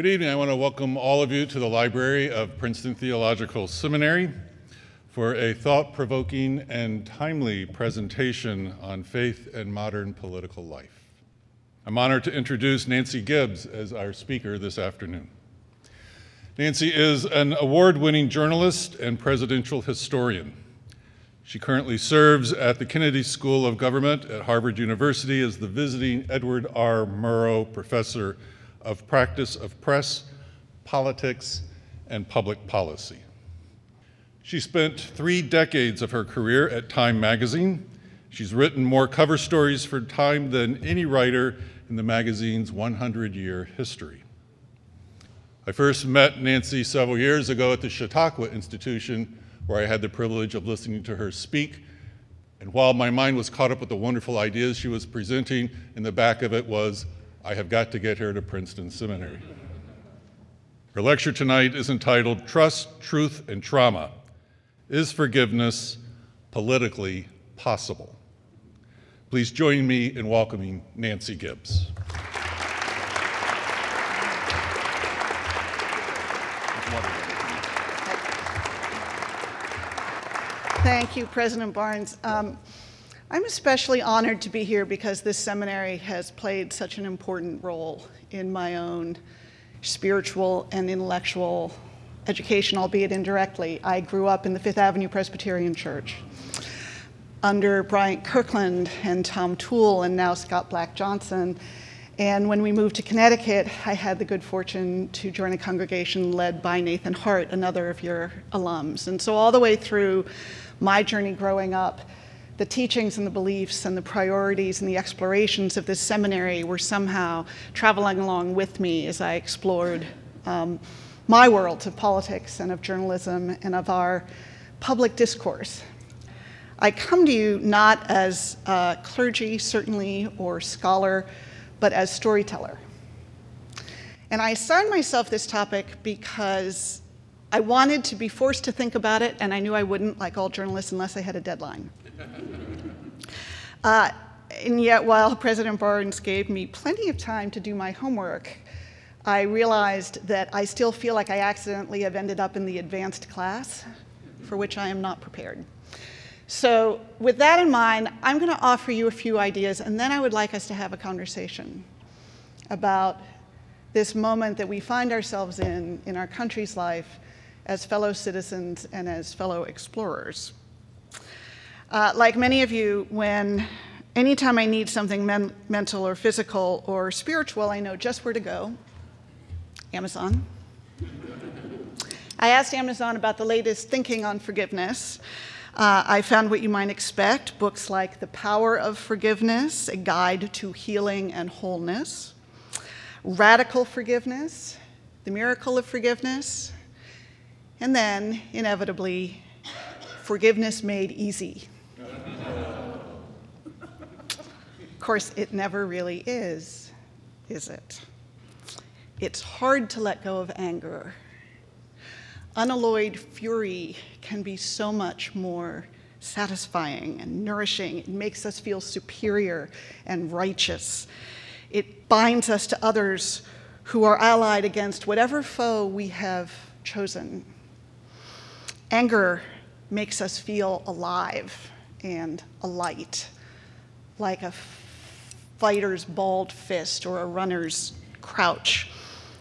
Good evening. I want to welcome all of you to the library of Princeton Theological Seminary for a thought provoking and timely presentation on faith and modern political life. I'm honored to introduce Nancy Gibbs as our speaker this afternoon. Nancy is an award winning journalist and presidential historian. She currently serves at the Kennedy School of Government at Harvard University as the visiting Edward R. Murrow Professor of Practice of Press, Politics, and Public Policy. She spent three decades of her career at Time magazine. She's written more cover stories for Time than any writer in the magazine's 100 year history. I first met Nancy several years ago at the Chautauqua Institution, where I had the privilege of listening to her speak. And while my mind was caught up with the wonderful ideas she was presenting, in the back of it was, I have got to get her to Princeton Seminary. Her lecture tonight is entitled Trust, Truth, and Trauma Is Forgiveness Politically Possible? Please join me in welcoming Nancy Gibbs. Thank you, President Barnes. Um, I'm especially honored to be here because this seminary has played such an important role in my own spiritual and intellectual education, albeit indirectly. I grew up in the Fifth Avenue Presbyterian Church under Bryant Kirkland and Tom Tewell and now Scott Black Johnson. And when we moved to Connecticut, I had the good fortune to join a congregation led by Nathan Hart, another of your alums. And so, all the way through my journey growing up, the teachings and the beliefs and the priorities and the explorations of this seminary were somehow traveling along with me as I explored um, my world of politics and of journalism and of our public discourse. I come to you not as clergy, certainly, or scholar, but as storyteller. And I assigned myself this topic because I wanted to be forced to think about it, and I knew I wouldn't, like all journalists, unless I had a deadline. uh, and yet, while President Barnes gave me plenty of time to do my homework, I realized that I still feel like I accidentally have ended up in the advanced class, for which I am not prepared. So, with that in mind, I'm going to offer you a few ideas, and then I would like us to have a conversation about this moment that we find ourselves in in our country's life as fellow citizens and as fellow explorers. Uh, like many of you, when anytime I need something men- mental or physical or spiritual, I know just where to go Amazon. I asked Amazon about the latest thinking on forgiveness. Uh, I found what you might expect books like The Power of Forgiveness, A Guide to Healing and Wholeness, Radical Forgiveness, The Miracle of Forgiveness, and then, inevitably, forgiveness made easy. Of course, it never really is, is it? It's hard to let go of anger. Unalloyed fury can be so much more satisfying and nourishing. It makes us feel superior and righteous. It binds us to others who are allied against whatever foe we have chosen. Anger makes us feel alive and a light, like a fighter's balled fist or a runner's crouch,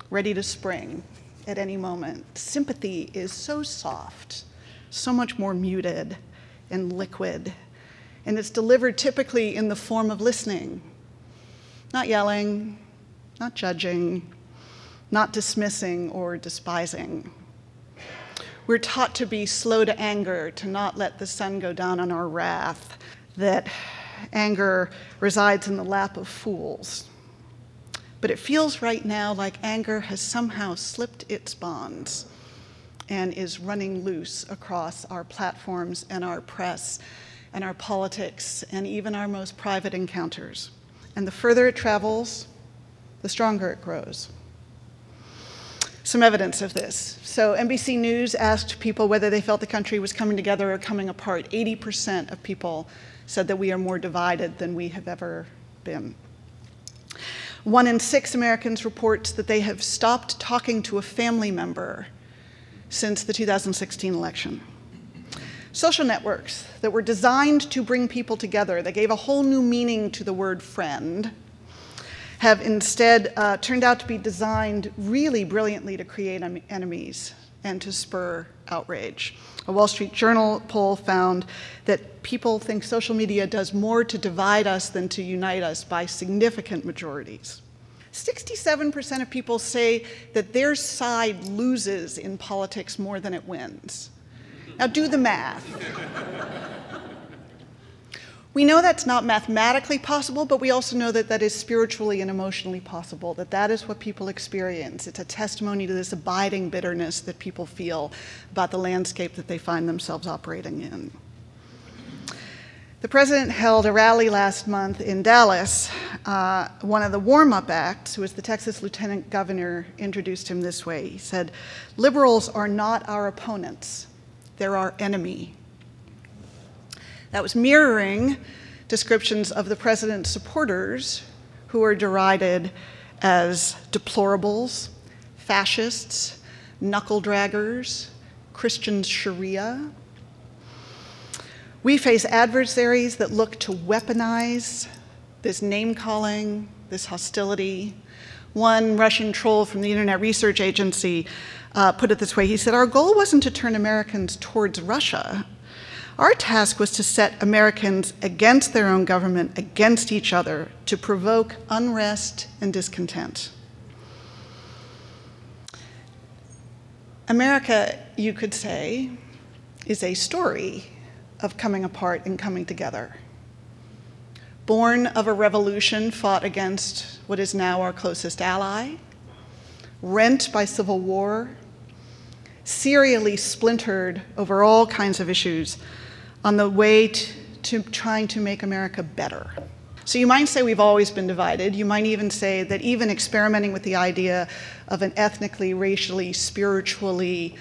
ready to spring at any moment. Sympathy is so soft, so much more muted and liquid, and it's delivered typically in the form of listening, not yelling, not judging, not dismissing or despising. We're taught to be slow to anger, to not let the sun go down on our wrath, that anger resides in the lap of fools. But it feels right now like anger has somehow slipped its bonds and is running loose across our platforms and our press and our politics and even our most private encounters. And the further it travels, the stronger it grows some evidence of this. So, NBC News asked people whether they felt the country was coming together or coming apart. 80% of people said that we are more divided than we have ever been. One in six Americans reports that they have stopped talking to a family member since the 2016 election. Social networks that were designed to bring people together, that gave a whole new meaning to the word friend, have instead uh, turned out to be designed really brilliantly to create em- enemies and to spur outrage. A Wall Street Journal poll found that people think social media does more to divide us than to unite us by significant majorities. 67% of people say that their side loses in politics more than it wins. Now, do the math. We know that's not mathematically possible, but we also know that that is spiritually and emotionally possible, that that is what people experience. It's a testimony to this abiding bitterness that people feel about the landscape that they find themselves operating in. The president held a rally last month in Dallas. Uh, one of the warm up acts, who was the Texas lieutenant governor, introduced him this way. He said, Liberals are not our opponents, they're our enemy. That was mirroring descriptions of the president's supporters, who were derided as deplorables, fascists, knuckle draggers, Christian Sharia. We face adversaries that look to weaponize this name calling, this hostility. One Russian troll from the Internet Research Agency uh, put it this way He said, Our goal wasn't to turn Americans towards Russia. Our task was to set Americans against their own government, against each other, to provoke unrest and discontent. America, you could say, is a story of coming apart and coming together. Born of a revolution fought against what is now our closest ally, rent by civil war, serially splintered over all kinds of issues on the way to, to trying to make America better. So you might say we've always been divided. You might even say that even experimenting with the idea of an ethnically, racially, spiritually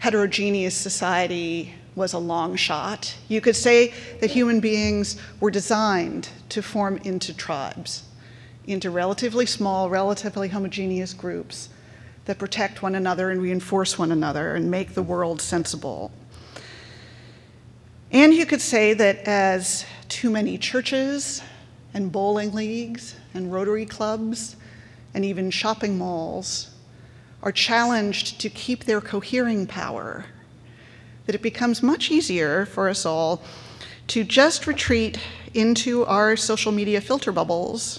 heterogeneous society was a long shot. You could say that human beings were designed to form into tribes, into relatively small, relatively homogeneous groups that protect one another and reinforce one another and make the world sensible. And you could say that as too many churches and bowling leagues and Rotary clubs and even shopping malls are challenged to keep their cohering power, that it becomes much easier for us all to just retreat into our social media filter bubbles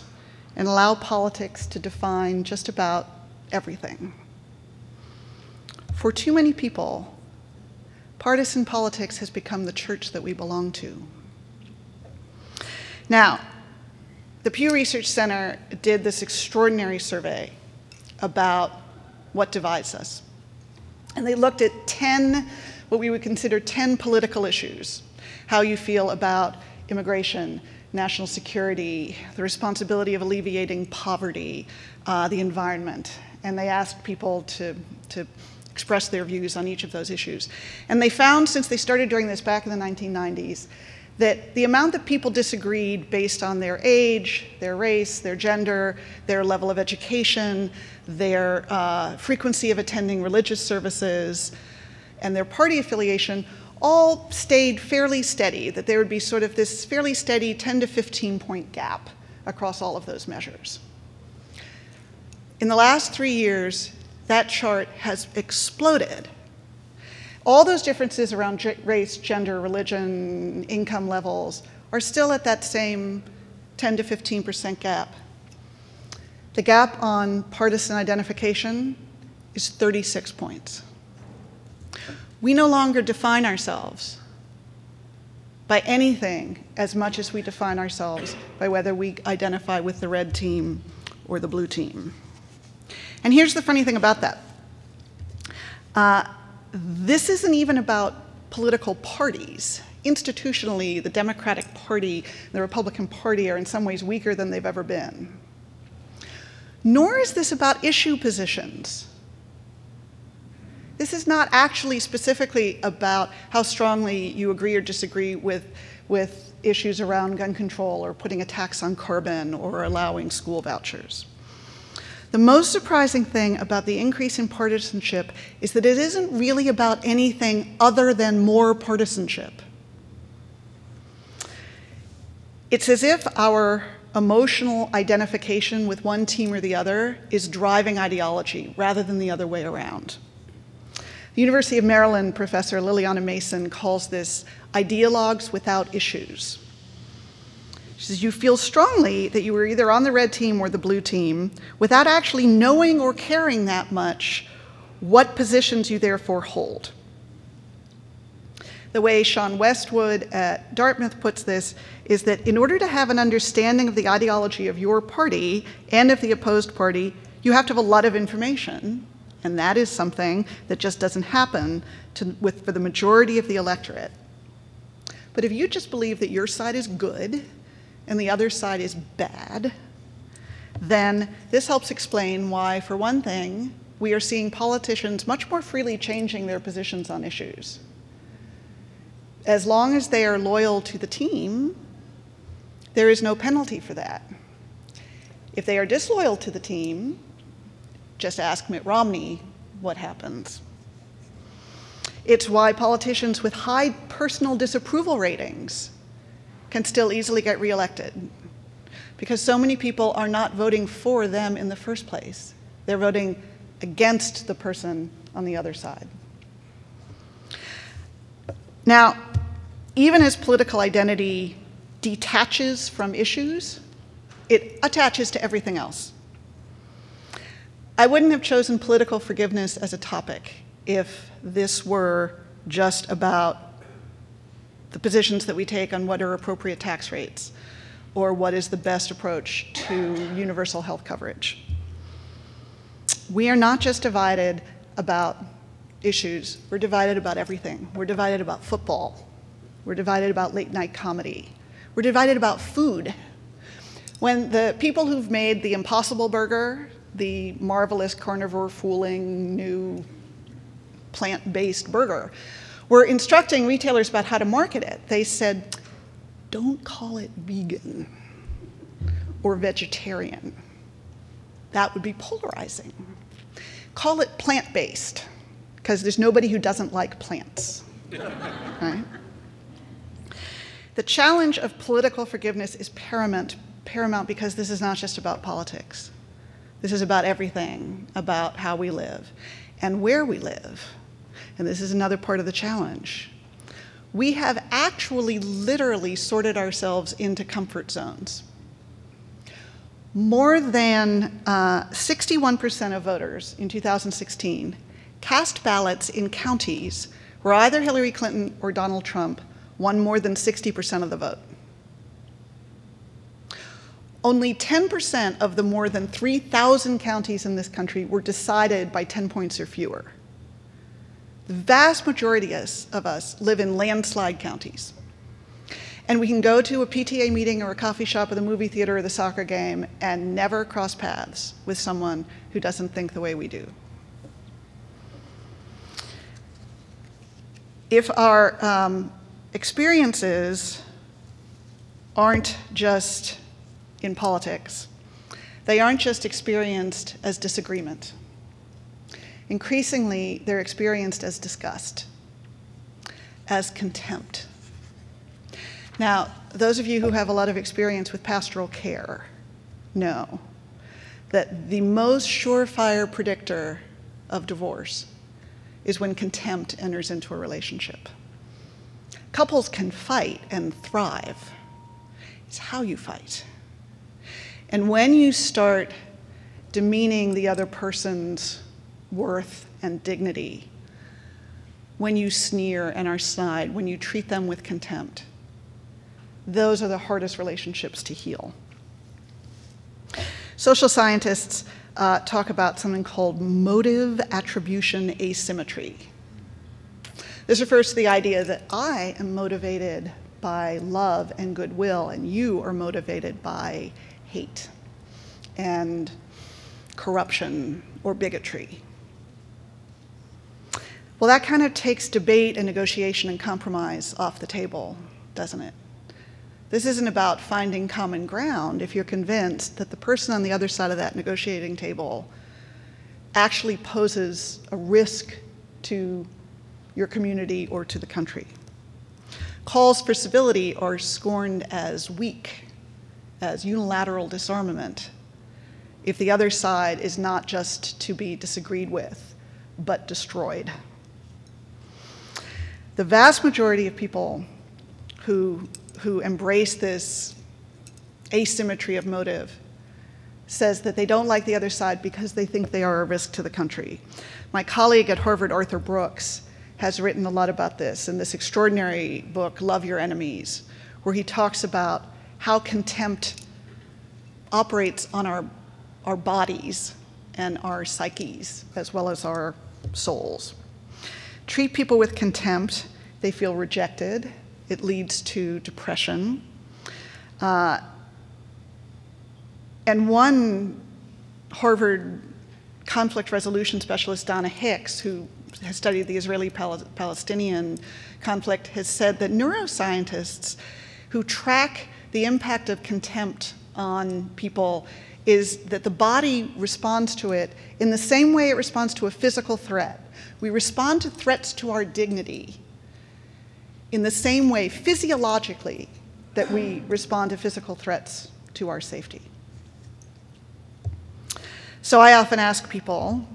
and allow politics to define just about everything. For too many people, Partisan politics has become the church that we belong to. Now, the Pew Research Center did this extraordinary survey about what divides us. And they looked at 10, what we would consider 10 political issues how you feel about immigration, national security, the responsibility of alleviating poverty, uh, the environment. And they asked people to, to express their views on each of those issues. And they found, since they started doing this back in the 1990s, that the amount that people disagreed based on their age, their race, their gender, their level of education, their uh, frequency of attending religious services, and their party affiliation all stayed fairly steady, that there would be sort of this fairly steady 10 to 15 point gap across all of those measures. In the last three years, that chart has exploded. All those differences around race, gender, religion, income levels are still at that same 10 to 15% gap. The gap on partisan identification is 36 points. We no longer define ourselves by anything as much as we define ourselves by whether we identify with the red team or the blue team. And here's the funny thing about that uh, this isn't even about political parties. Institutionally, the Democratic Party and the Republican Party are in some ways weaker than they've ever been. Nor is this about issue positions. This is not actually specifically about how strongly you agree or disagree with, with issues around gun control or putting a tax on carbon or allowing school vouchers. The most surprising thing about the increase in partisanship is that it isn't really about anything other than more partisanship. It's as if our emotional identification with one team or the other is driving ideology rather than the other way around. The University of Maryland professor Lilliana Mason calls this ideologues without issues. She says, You feel strongly that you were either on the red team or the blue team without actually knowing or caring that much what positions you therefore hold. The way Sean Westwood at Dartmouth puts this is that in order to have an understanding of the ideology of your party and of the opposed party, you have to have a lot of information. And that is something that just doesn't happen to, with, for the majority of the electorate. But if you just believe that your side is good and the other side is bad, then this helps explain why, for one thing, we are seeing politicians much more freely changing their positions on issues as long as they are loyal to the team, there is no penalty for that. If they are disloyal to the team, just ask Mitt Romney what happens. It's why politicians with high personal disapproval ratings can still easily get reelected. Because so many people are not voting for them in the first place, they're voting against the person on the other side. Now, even as political identity detaches from issues, it attaches to everything else. I wouldn't have chosen political forgiveness as a topic if this were just about the positions that we take on what are appropriate tax rates or what is the best approach to universal health coverage. We are not just divided about issues, we're divided about everything. We're divided about football, we're divided about late night comedy. We're divided about food. When the people who've made the Impossible Burger, the marvelous carnivore fooling new plant based burger, were instructing retailers about how to market it, they said, don't call it vegan or vegetarian. That would be polarizing. Call it plant based, because there's nobody who doesn't like plants. right? The challenge of political forgiveness is paramount, paramount because this is not just about politics. This is about everything, about how we live and where we live. And this is another part of the challenge. We have actually literally sorted ourselves into comfort zones. More than uh, 61% of voters in 2016 cast ballots in counties where either Hillary Clinton or Donald Trump won more than 60% of the vote. Only 10% of the more than 3,000 counties in this country were decided by 10 points or fewer. The vast majority of us live in landslide counties. And we can go to a PTA meeting or a coffee shop or the movie theater or the soccer game and never cross paths with someone who doesn't think the way we do. If our um, experiences aren't just in politics, they aren't just experienced as disagreement. Increasingly, they're experienced as disgust, as contempt. Now, those of you who have a lot of experience with pastoral care know that the most surefire predictor of divorce is when contempt enters into a relationship. Couples can fight and thrive. It's how you fight. And when you start demeaning the other person's worth and dignity, when you sneer and are snide, when you treat them with contempt, those are the hardest relationships to heal. Social scientists uh, talk about something called motive attribution asymmetry. This refers to the idea that I am motivated by love and goodwill, and you are motivated by hate and corruption or bigotry. Well, that kind of takes debate and negotiation and compromise off the table, doesn't it? This isn't about finding common ground if you're convinced that the person on the other side of that negotiating table actually poses a risk to your community or to the country. Calls for civility are scorned as weak, as unilateral disarmament, if the other side is not just to be disagreed with, but destroyed. The vast majority of people who, who embrace this asymmetry of motive says that they don't like the other side because they think they are a risk to the country. My colleague at Harvard, Arthur Brooks, has written a lot about this in this extraordinary book, Love Your Enemies, where he talks about how contempt operates on our, our bodies and our psyches, as well as our souls. Treat people with contempt, they feel rejected, it leads to depression. Uh, and one Harvard conflict resolution specialist, Donna Hicks, who has studied the Israeli Palestinian conflict, has said that neuroscientists who track the impact of contempt on people is that the body responds to it in the same way it responds to a physical threat. We respond to threats to our dignity in the same way, physiologically, that we respond to physical threats to our safety. So I often ask people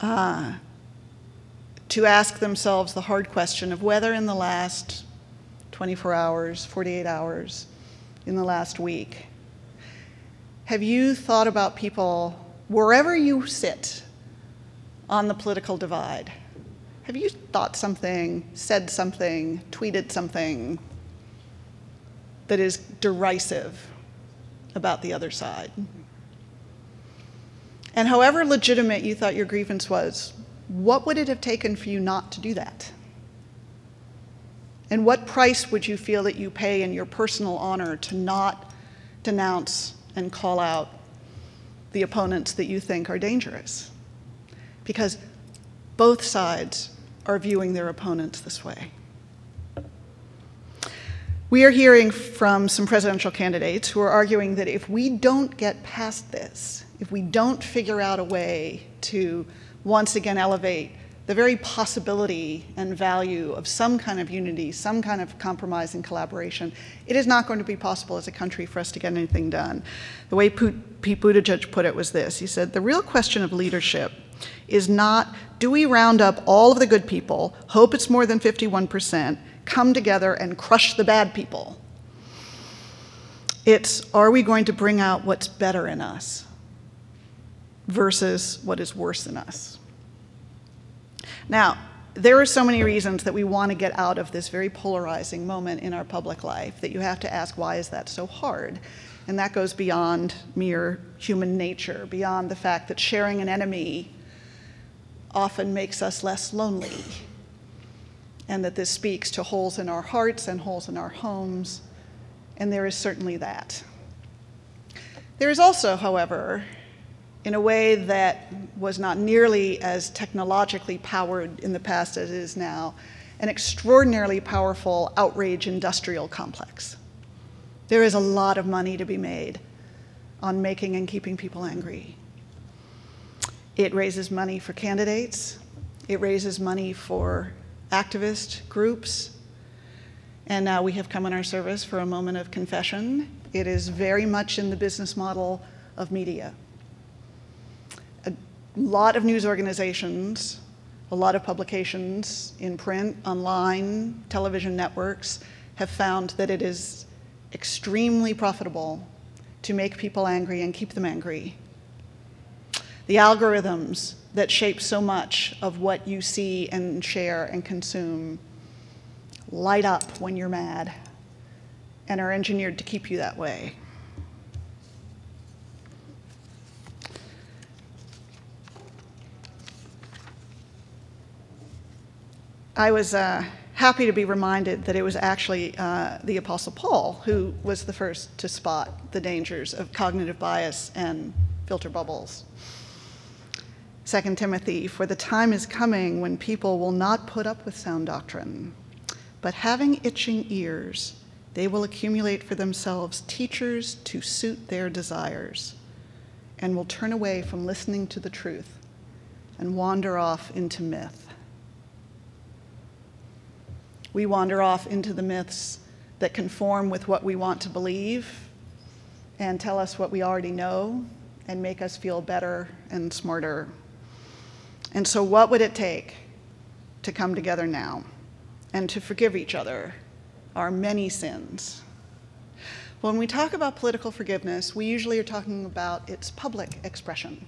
uh, to ask themselves the hard question of whether in the last 24 hours, 48 hours, in the last week, have you thought about people wherever you sit on the political divide? Have you thought something, said something, tweeted something that is derisive about the other side? And however legitimate you thought your grievance was, what would it have taken for you not to do that? And what price would you feel that you pay in your personal honor to not denounce and call out the opponents that you think are dangerous? Because both sides are viewing their opponents this way. We are hearing from some presidential candidates who are arguing that if we don't get past this, if we don't figure out a way to once again elevate the very possibility and value of some kind of unity, some kind of compromise and collaboration, it is not going to be possible as a country for us to get anything done. The way Pete Buttigieg put it was this He said, The real question of leadership is not do we round up all of the good people, hope it's more than 51%, come together and crush the bad people? It's are we going to bring out what's better in us versus what is worse in us? Now, there are so many reasons that we want to get out of this very polarizing moment in our public life that you have to ask why is that so hard? And that goes beyond mere human nature, beyond the fact that sharing an enemy often makes us less lonely. And that this speaks to holes in our hearts and holes in our homes. And there is certainly that. There is also, however, in a way that was not nearly as technologically powered in the past as it is now, an extraordinarily powerful outrage industrial complex. There is a lot of money to be made on making and keeping people angry. It raises money for candidates, it raises money for activist groups, and now we have come in our service for a moment of confession. It is very much in the business model of media lot of news organizations, a lot of publications in print, online, television networks have found that it is extremely profitable to make people angry and keep them angry. The algorithms that shape so much of what you see and share and consume light up when you're mad and are engineered to keep you that way. I was uh, happy to be reminded that it was actually uh, the Apostle Paul who was the first to spot the dangers of cognitive bias and filter bubbles. 2 Timothy, for the time is coming when people will not put up with sound doctrine, but having itching ears, they will accumulate for themselves teachers to suit their desires and will turn away from listening to the truth and wander off into myth. We wander off into the myths that conform with what we want to believe and tell us what we already know and make us feel better and smarter. And so, what would it take to come together now and to forgive each other our many sins? When we talk about political forgiveness, we usually are talking about its public expression.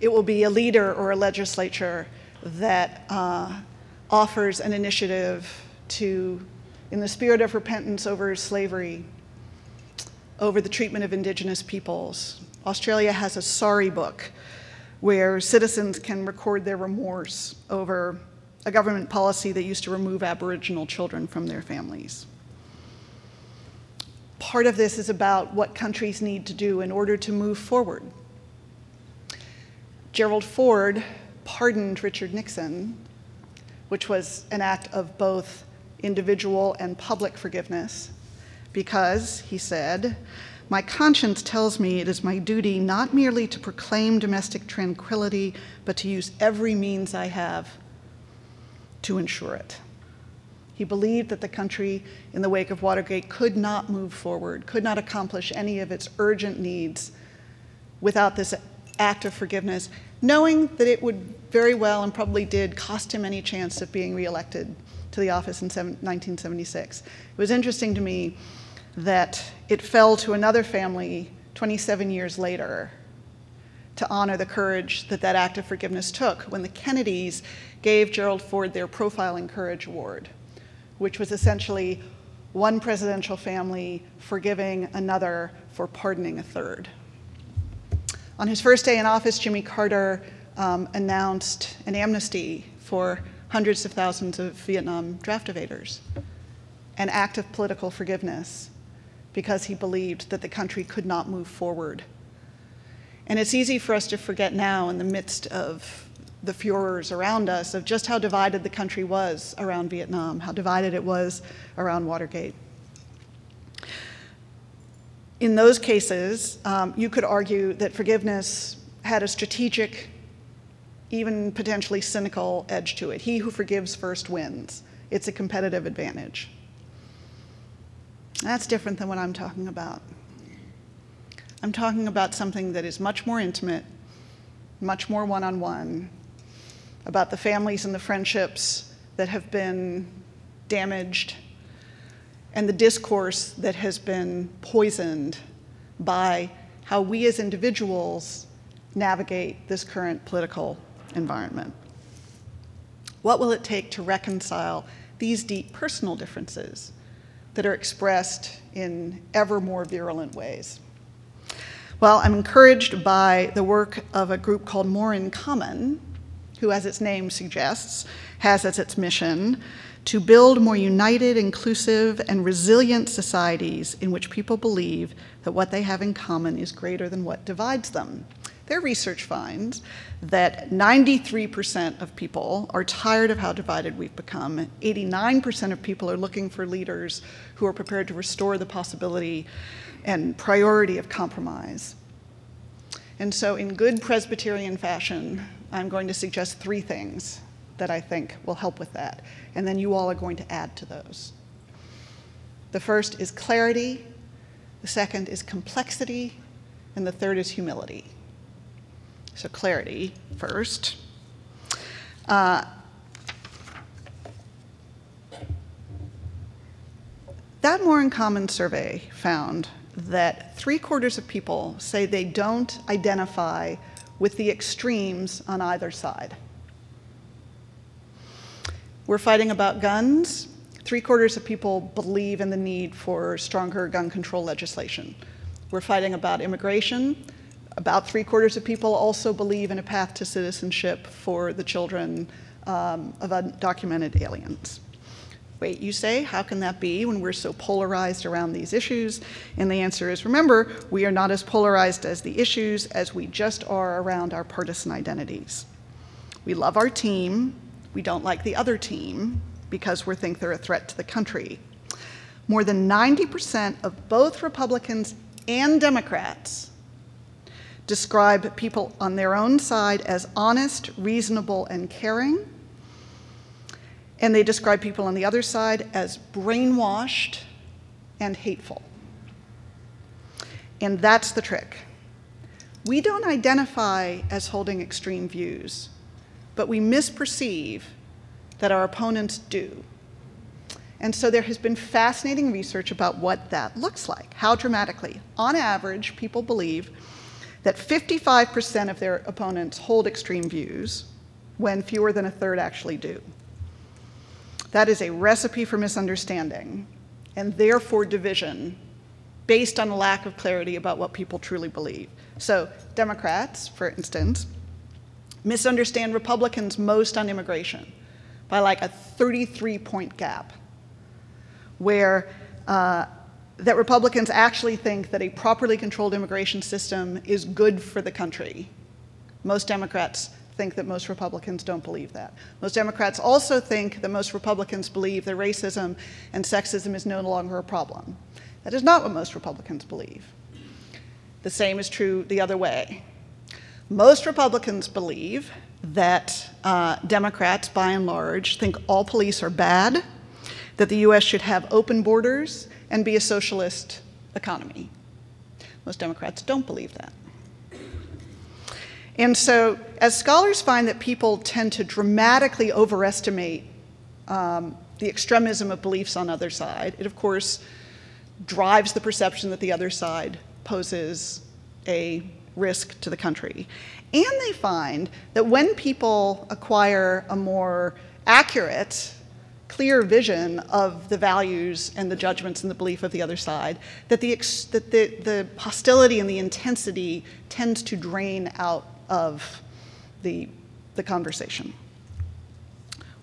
It will be a leader or a legislature that uh, offers an initiative to, in the spirit of repentance over slavery, over the treatment of Indigenous peoples. Australia has a sorry book where citizens can record their remorse over a government policy that used to remove Aboriginal children from their families. Part of this is about what countries need to do in order to move forward. Gerald Ford pardoned Richard Nixon, which was an act of both individual and public forgiveness, because, he said, my conscience tells me it is my duty not merely to proclaim domestic tranquility, but to use every means I have to ensure it. He believed that the country, in the wake of Watergate, could not move forward, could not accomplish any of its urgent needs without this act of forgiveness, knowing that it would very well and probably did cost him any chance of being reelected to the office in 1976. It was interesting to me that it fell to another family 27 years later to honor the courage that that act of forgiveness took when the Kennedys gave Gerald Ford their Profile in Courage Award, which was essentially one presidential family forgiving another for pardoning a third. On his first day in office, Jimmy Carter um, announced an amnesty for hundreds of thousands of Vietnam draft evaders, an act of political forgiveness because he believed that the country could not move forward. And it's easy for us to forget now, in the midst of the furors around us, of just how divided the country was around Vietnam, how divided it was around Watergate. In those cases, um, you could argue that forgiveness had a strategic, even potentially cynical edge to it. He who forgives first wins. It's a competitive advantage. That's different than what I'm talking about. I'm talking about something that is much more intimate, much more one on one, about the families and the friendships that have been damaged, and the discourse that has been poisoned by how we as individuals navigate this current political environment. What will it take to reconcile these deep personal differences that are expressed in ever more virulent ways. Well, I'm encouraged by the work of a group called More in Common, who, as its name suggests, has as its mission to build more united, inclusive, and resilient societies in which people believe that what they have in common is greater than what divides them. Their research finds that 93% of people are tired of how divided we've become. 89% of people are looking for leaders who are prepared to restore the possibility and priority of compromise. And so, in good Presbyterian fashion, I'm going to suggest three things that I think will help with that. And then you all are going to add to those. The first is clarity, the second is complexity, and the third is humility. So, clarity first. Uh, that More in Common survey found that three quarters of people say they don't identify with the extremes on either side. We're fighting about guns. Three quarters of people believe in the need for stronger gun control legislation. We're fighting about immigration. About three quarters of people also believe in a path to citizenship for the children um, of undocumented aliens. Wait, you say, how can that be when we're so polarized around these issues? And the answer is remember, we are not as polarized as the issues as we just are around our partisan identities. We love our team, we don't like the other team because we think they're a threat to the country. more than 90% of both Republicans and Democrats describe people on their own side as honest, reasonable, and caring. And they describe people on the other side as brainwashed and hateful. And that's the trick. We don't identify as holding extreme views, but we misperceive that our opponents do. And so there has been fascinating research about what that looks like, how dramatically. On average, people believe that 55% of their opponents hold extreme views when fewer than a third actually do. That is a recipe for misunderstanding and therefore division based on a lack of clarity about what people truly believe. So, Democrats, for instance, misunderstand Republicans most on immigration by like a 33 point gap, where uh, that Republicans actually think that a properly controlled immigration system is good for the country. Most Democrats think that most Republicans don't believe that. Most Democrats also think that most Republicans believe that racism and sexism is no longer a problem. That is not what most Republicans believe. The same is true the other way. Most Republicans believe that uh, Democrats, by and large, think all police are bad, that the US should have open borders and be a socialist economy. Most Democrats don't believe that. And so, as scholars find that people tend to dramatically overestimate um, the extremism of beliefs on other side, it of course drives the perception that the other side poses a risk to the country. And they find that when people acquire a more accurate, clear vision of the values and the judgments and the belief of the other side, that the, that the, the hostility and the intensity tends to drain out of the, the conversation.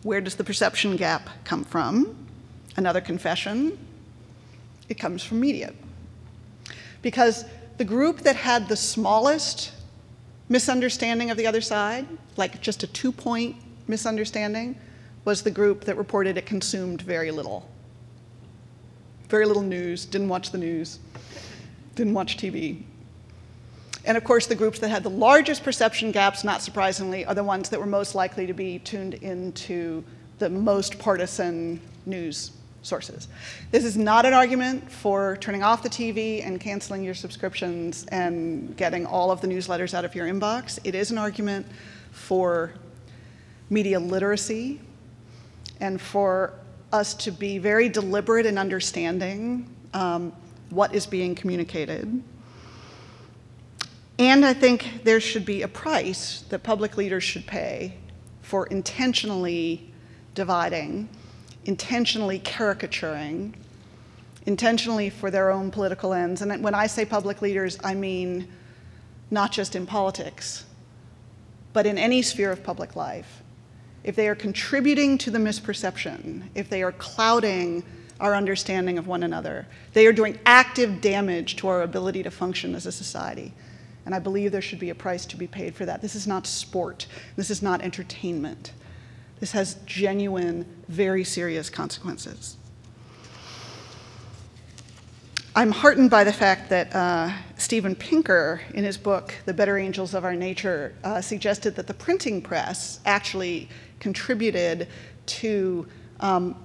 Where does the perception gap come from? Another confession it comes from media. Because the group that had the smallest misunderstanding of the other side, like just a two point misunderstanding, was the group that reported it consumed very little. Very little news, didn't watch the news, didn't watch TV. And of course, the groups that had the largest perception gaps, not surprisingly, are the ones that were most likely to be tuned into the most partisan news sources. This is not an argument for turning off the TV and canceling your subscriptions and getting all of the newsletters out of your inbox. It is an argument for media literacy and for us to be very deliberate in understanding um, what is being communicated. And I think there should be a price that public leaders should pay for intentionally dividing intentionally caricaturing, intentionally for their own political ends. And when I say public leaders, I mean not just in politics, but in any sphere of public life. If they are contributing to the misperception, if they are clouding our understanding of one another, they are doing active damage to our ability to function as a society. And I believe there should be a price to be paid for that. This is not sport, this is not entertainment. This has genuine, very serious consequences. I'm heartened by the fact that uh, Steven Pinker, in his book, The Better Angels of Our Nature, uh, suggested that the printing press actually contributed to um,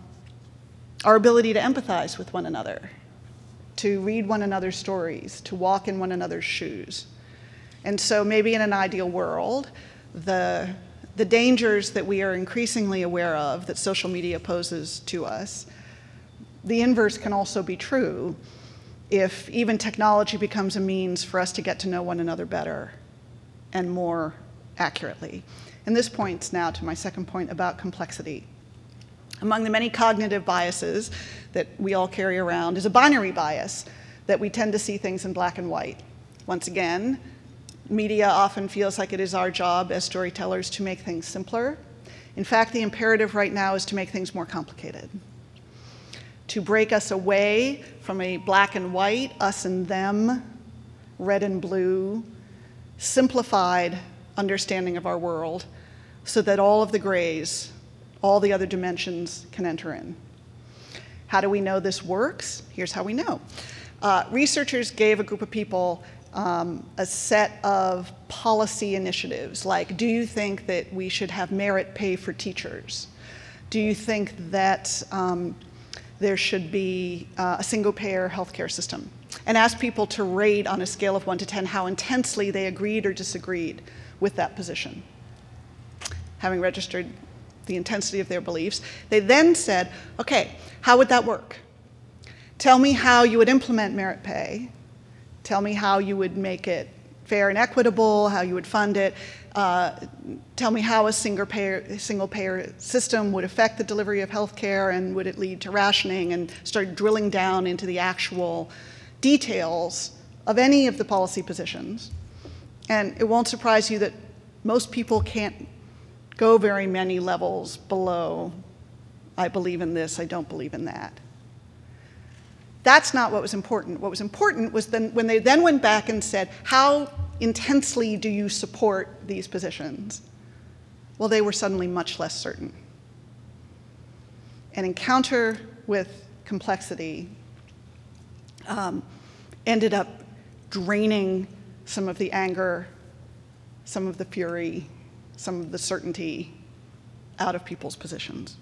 our ability to empathize with one another, to read one another's stories, to walk in one another's shoes. And so, maybe in an ideal world, the the dangers that we are increasingly aware of that social media poses to us, the inverse can also be true if even technology becomes a means for us to get to know one another better and more accurately. And this points now to my second point about complexity. Among the many cognitive biases that we all carry around is a binary bias that we tend to see things in black and white. Once again, media often feels like it is our job as storytellers to make things simpler. In fact, the imperative right now is to make things more complicated, to break us away from a black and white, us and them, red and blue, simplified understanding of our world so that all of the grays, all the other dimensions can enter in. How do we know this works? Here's how we know. Uh, researchers gave a group of people um, a set of policy initiatives, like do you think that we should have merit pay for teachers? Do you think that um, there should be uh, a single payer healthcare system? And asked people to rate on a scale of 1 to 10 how intensely they agreed or disagreed with that position. Having registered the intensity of their beliefs, they then said, okay, how would that work? Tell me how you would implement merit pay. Tell me how you would make it fair and equitable, how you would fund it. Tell me how a single payer, single payer system would affect the delivery of health care and would it lead to rationing and start drilling down into the actual details of any of the policy positions. And it won't surprise you that most people can't go very many levels below, I believe in this, I don't believe in that. That's not what was important. What was important was then when they then went back and said, How intensely do you support these positions? Well, they were suddenly much less certain. An encounter with complexity um, ended up draining some of the anger, some of the fury, some of the certainty out of people's positions.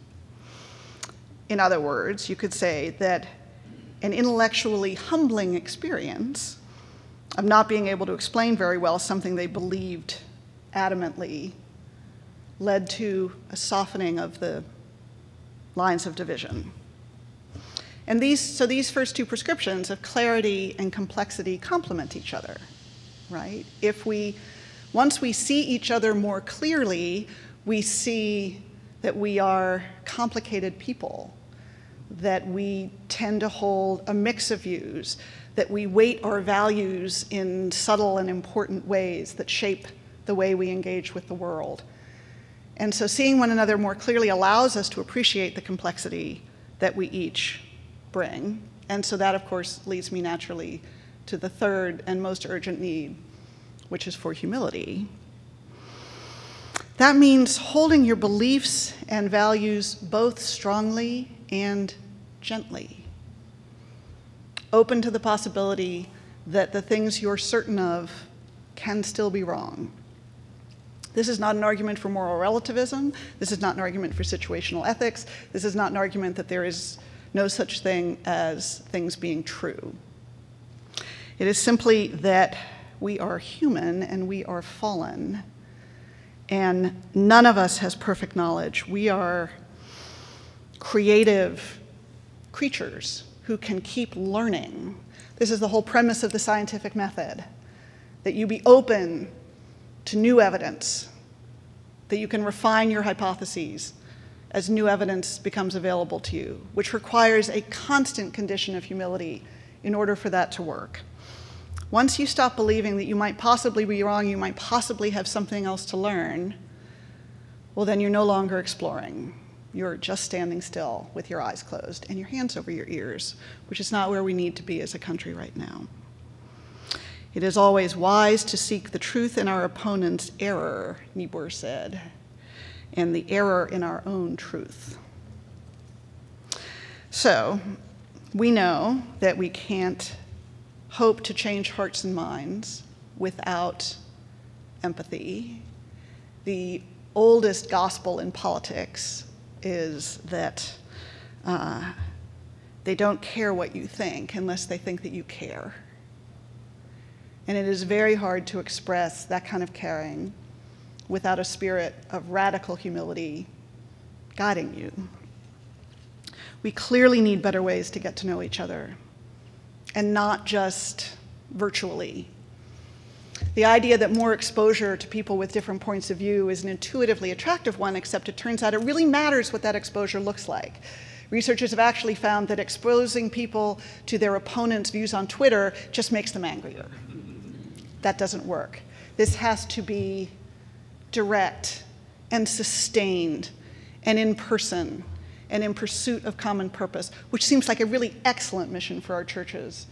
In other words, you could say that an intellectually humbling experience of not being able to explain very well something they believed adamantly led to a softening of the lines of division. And these, so these first two prescriptions of clarity and complexity complement each other, right? If we, once we see each other more clearly, we see that we are complicated people, that we tend to hold a mix of views, that we weight our values in subtle and important ways that shape the way we engage with the world. And so seeing one another more clearly allows us to appreciate the complexity that we each bring. And so that, of course, leads me naturally to the third and most urgent need, which is for humility. That means holding your beliefs and values both strongly and gently open to the possibility that the things you're certain of can still be wrong. This is not an argument for moral relativism. This is not an argument for situational ethics. This is not an argument that there is no such thing as things being true. It is simply that we are human and we are fallen, and none of us has perfect knowledge. We are creative creatures who can keep learning. This is the whole premise of the scientific method that you be open to new evidence, that you can refine your hypotheses as new evidence becomes available to you, which requires a constant condition of humility in order for that to work. Once you stop believing that you might possibly be wrong, you might possibly have something else to learn, well, then you're no longer exploring you're just standing still with your eyes closed and your hands over your ears, which is not where we need to be as a country right now. It is always wise to seek the truth in our opponent's error, Niebuhr said, and the error in our own truth. So, we know that we can't hope to change hearts and minds without empathy. The oldest gospel in politics is that uh, they don't care what you think unless they think that you care. And it is very hard to express that kind of caring without a spirit of radical humility guiding you. We clearly need better ways to get to know each other, and not just virtually the idea that more exposure to people with different points of view is an intuitively attractive one, except it turns out it really matters what that exposure looks like. Researchers have actually found that exposing people to their opponent's views on Twitter just makes them angrier. That doesn't work. This has to be direct and sustained and in person and in pursuit of common purpose, which seems like a really excellent mission for our churches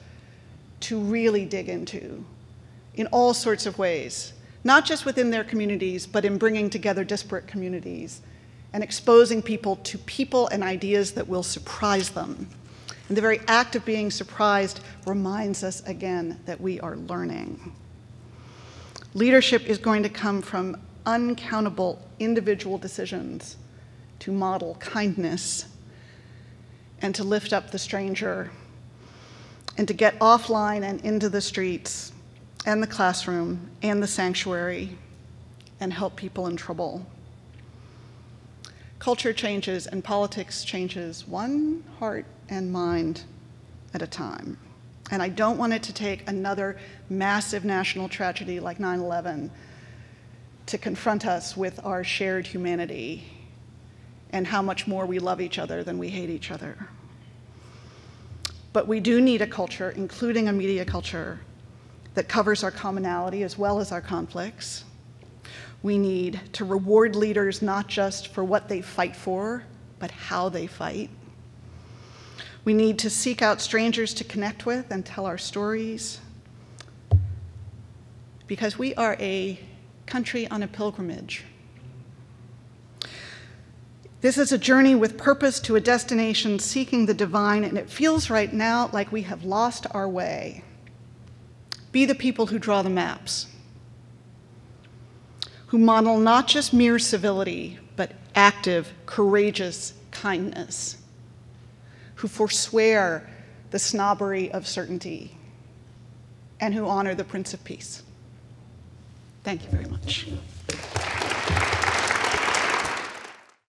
to really dig into in all sorts of ways, not just within their communities, but in bringing together disparate communities and exposing people to people and ideas that will surprise them And the very act of being surprised reminds us again that we are learning. Leadership is going to come from uncountable individual decisions to model kindness and to lift up the stranger and to get offline and into the streets and the classroom and the sanctuary and help people in trouble. Culture changes and politics changes one heart and mind at a time. And I don't want it to take another massive national tragedy like 9 11 to confront us with our shared humanity and how much more we love each other than we hate each other. But we do need a culture, including a media culture, that covers our commonality as well as our conflicts. We need to reward leaders not just for what they fight for, but how they fight. We need to seek out strangers to connect with and tell our stories. Because we are a country on a pilgrimage. This is a journey with purpose to a destination seeking the divine, and it feels right now like we have lost our way. Be the people who draw the maps, who model not just mere civility, but active, courageous kindness, who forswear the snobbery of certainty, and who honor the Prince of Peace. Thank you very much.